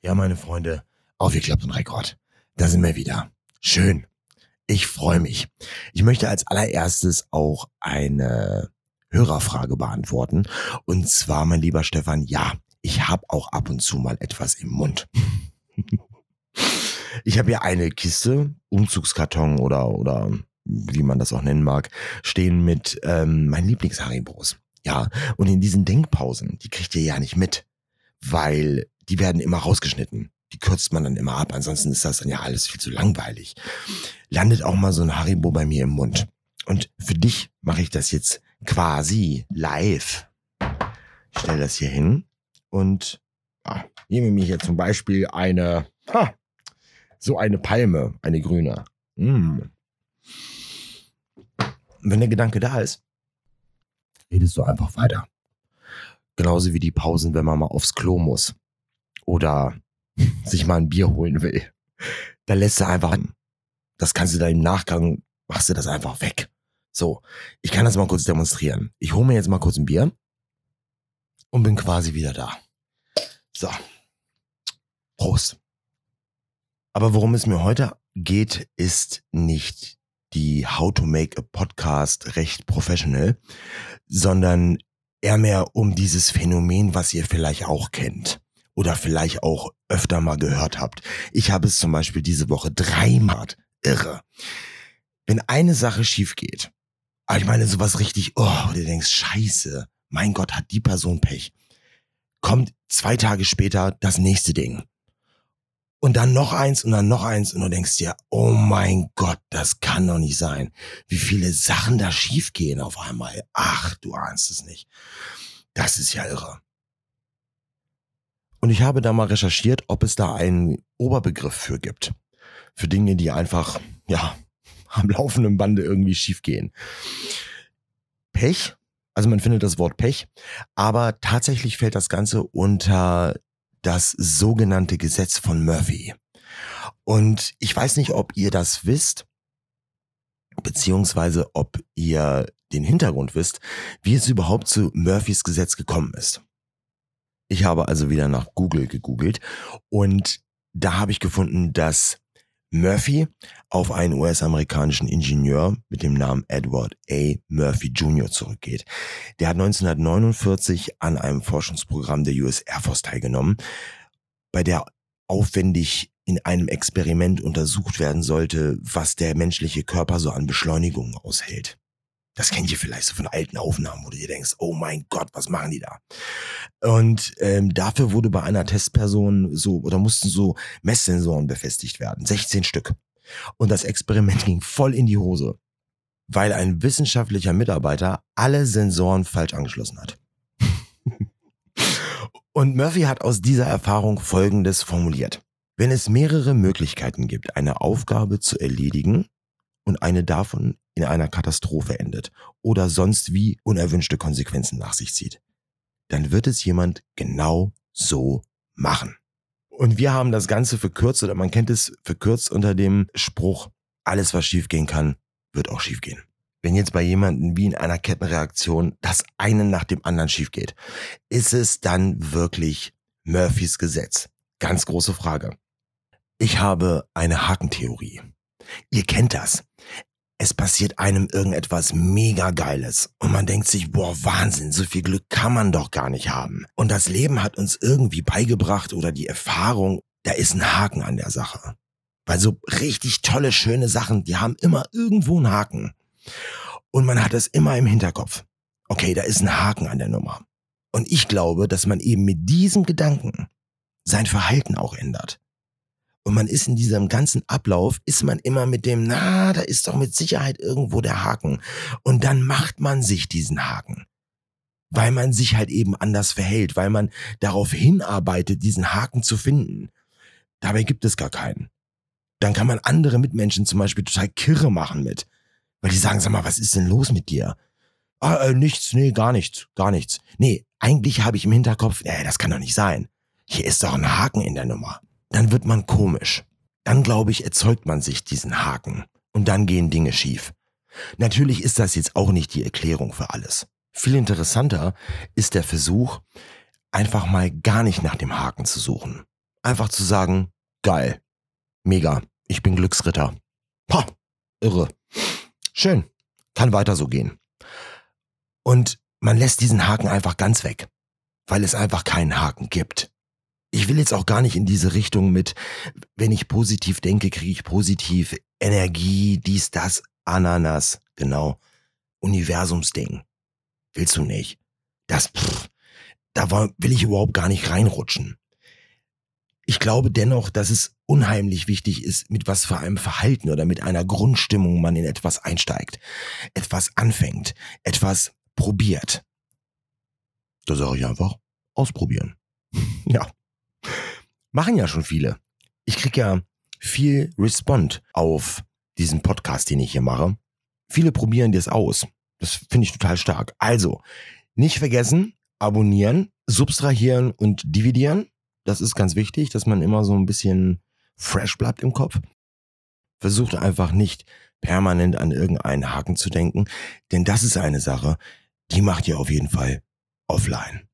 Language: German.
Ja, meine Freunde, aufgeklappt und Rekord. Da sind wir wieder. Schön. Ich freue mich. Ich möchte als allererstes auch eine Hörerfrage beantworten. Und zwar, mein lieber Stefan, ja, ich habe auch ab und zu mal etwas im Mund. ich habe hier eine Kiste, Umzugskarton oder, oder wie man das auch nennen mag, stehen mit ähm, meinen Lieblings-Haribos. Ja, und in diesen Denkpausen, die kriegt ihr ja nicht mit, weil die werden immer rausgeschnitten. Die kürzt man dann immer ab, ansonsten ist das dann ja alles viel zu langweilig. Landet auch mal so ein Haribo bei mir im Mund. Und für dich mache ich das jetzt quasi live. Ich stelle das hier hin und ah, nehme mir hier zum Beispiel eine, ha, so eine Palme, eine grüne. Mm. Wenn der Gedanke da ist, redest du einfach weiter. Genauso wie die Pausen, wenn man mal aufs Klo muss oder sich mal ein Bier holen will. Da lässt du einfach, das kannst du dann im Nachgang, machst du das einfach weg. So, ich kann das mal kurz demonstrieren. Ich hole mir jetzt mal kurz ein Bier und bin quasi wieder da. So, Prost. Aber worum es mir heute geht, ist nicht die How to Make a Podcast recht professional, sondern eher mehr um dieses Phänomen, was ihr vielleicht auch kennt oder vielleicht auch öfter mal gehört habt. Ich habe es zum Beispiel diese Woche dreimal irre. Wenn eine Sache schief geht, aber ich meine sowas richtig, oh, du denkst, scheiße, mein Gott, hat die Person Pech. Kommt zwei Tage später das nächste Ding. Und dann noch eins und dann noch eins und du denkst dir, oh mein Gott, das kann doch nicht sein. Wie viele Sachen da schiefgehen auf einmal. Ach, du ahnst es nicht. Das ist ja irre. Und ich habe da mal recherchiert, ob es da einen Oberbegriff für gibt. Für Dinge, die einfach, ja, am laufenden Bande irgendwie schiefgehen. Pech, also man findet das Wort Pech, aber tatsächlich fällt das Ganze unter das sogenannte Gesetz von Murphy. Und ich weiß nicht, ob ihr das wisst, beziehungsweise ob ihr den Hintergrund wisst, wie es überhaupt zu Murphys Gesetz gekommen ist. Ich habe also wieder nach Google gegoogelt und da habe ich gefunden, dass Murphy auf einen US-amerikanischen Ingenieur mit dem Namen Edward A. Murphy Jr. zurückgeht. Der hat 1949 an einem Forschungsprogramm der US Air Force teilgenommen, bei der aufwendig in einem Experiment untersucht werden sollte, was der menschliche Körper so an Beschleunigungen aushält. Das kennt ihr vielleicht so von alten Aufnahmen, wo du dir denkst, oh mein Gott, was machen die da? Und ähm, dafür wurde bei einer Testperson so, oder mussten so Messsensoren befestigt werden. 16 Stück. Und das Experiment ging voll in die Hose, weil ein wissenschaftlicher Mitarbeiter alle Sensoren falsch angeschlossen hat. Und Murphy hat aus dieser Erfahrung Folgendes formuliert. Wenn es mehrere Möglichkeiten gibt, eine Aufgabe zu erledigen und eine davon in einer Katastrophe endet oder sonst wie unerwünschte Konsequenzen nach sich zieht, dann wird es jemand genau so machen. Und wir haben das Ganze verkürzt oder man kennt es verkürzt unter dem Spruch, alles was schiefgehen kann, wird auch schiefgehen. Wenn jetzt bei jemandem wie in einer Kettenreaktion das eine nach dem anderen schiefgeht, ist es dann wirklich Murphys Gesetz? Ganz große Frage. Ich habe eine Hakentheorie. Ihr kennt das es passiert einem irgendetwas mega Geiles und man denkt sich, boah, Wahnsinn, so viel Glück kann man doch gar nicht haben. Und das Leben hat uns irgendwie beigebracht oder die Erfahrung, da ist ein Haken an der Sache. Weil so richtig tolle, schöne Sachen, die haben immer irgendwo einen Haken. Und man hat es immer im Hinterkopf. Okay, da ist ein Haken an der Nummer. Und ich glaube, dass man eben mit diesem Gedanken sein Verhalten auch ändert. Und man ist in diesem ganzen Ablauf, ist man immer mit dem, na, da ist doch mit Sicherheit irgendwo der Haken. Und dann macht man sich diesen Haken. Weil man sich halt eben anders verhält, weil man darauf hinarbeitet, diesen Haken zu finden. Dabei gibt es gar keinen. Dann kann man andere Mitmenschen zum Beispiel total kirre machen mit. Weil die sagen, sag mal, was ist denn los mit dir? Ah, äh, nichts, nee, gar nichts, gar nichts. Nee, eigentlich habe ich im Hinterkopf, nee, das kann doch nicht sein. Hier ist doch ein Haken in der Nummer dann wird man komisch. Dann, glaube ich, erzeugt man sich diesen Haken. Und dann gehen Dinge schief. Natürlich ist das jetzt auch nicht die Erklärung für alles. Viel interessanter ist der Versuch, einfach mal gar nicht nach dem Haken zu suchen. einfach zu sagen, geil, mega, ich bin Glücksritter. Ha, irre. Schön, kann weiter so gehen. Und man lässt diesen Haken einfach ganz weg, weil es einfach keinen Haken gibt. Ich will jetzt auch gar nicht in diese Richtung mit, wenn ich positiv denke, kriege ich positiv Energie, dies, das, Ananas, genau. Universumsding. Willst du nicht? Das, pff, da will ich überhaupt gar nicht reinrutschen. Ich glaube dennoch, dass es unheimlich wichtig ist, mit was für einem Verhalten oder mit einer Grundstimmung man in etwas einsteigt, etwas anfängt, etwas probiert. Da sage ich einfach, ausprobieren. ja. Machen ja schon viele. Ich krieg ja viel Respond auf diesen Podcast, den ich hier mache. Viele probieren das aus. Das finde ich total stark. Also, nicht vergessen, abonnieren, subtrahieren und dividieren. Das ist ganz wichtig, dass man immer so ein bisschen fresh bleibt im Kopf. Versucht einfach nicht permanent an irgendeinen Haken zu denken, denn das ist eine Sache, die macht ihr auf jeden Fall offline.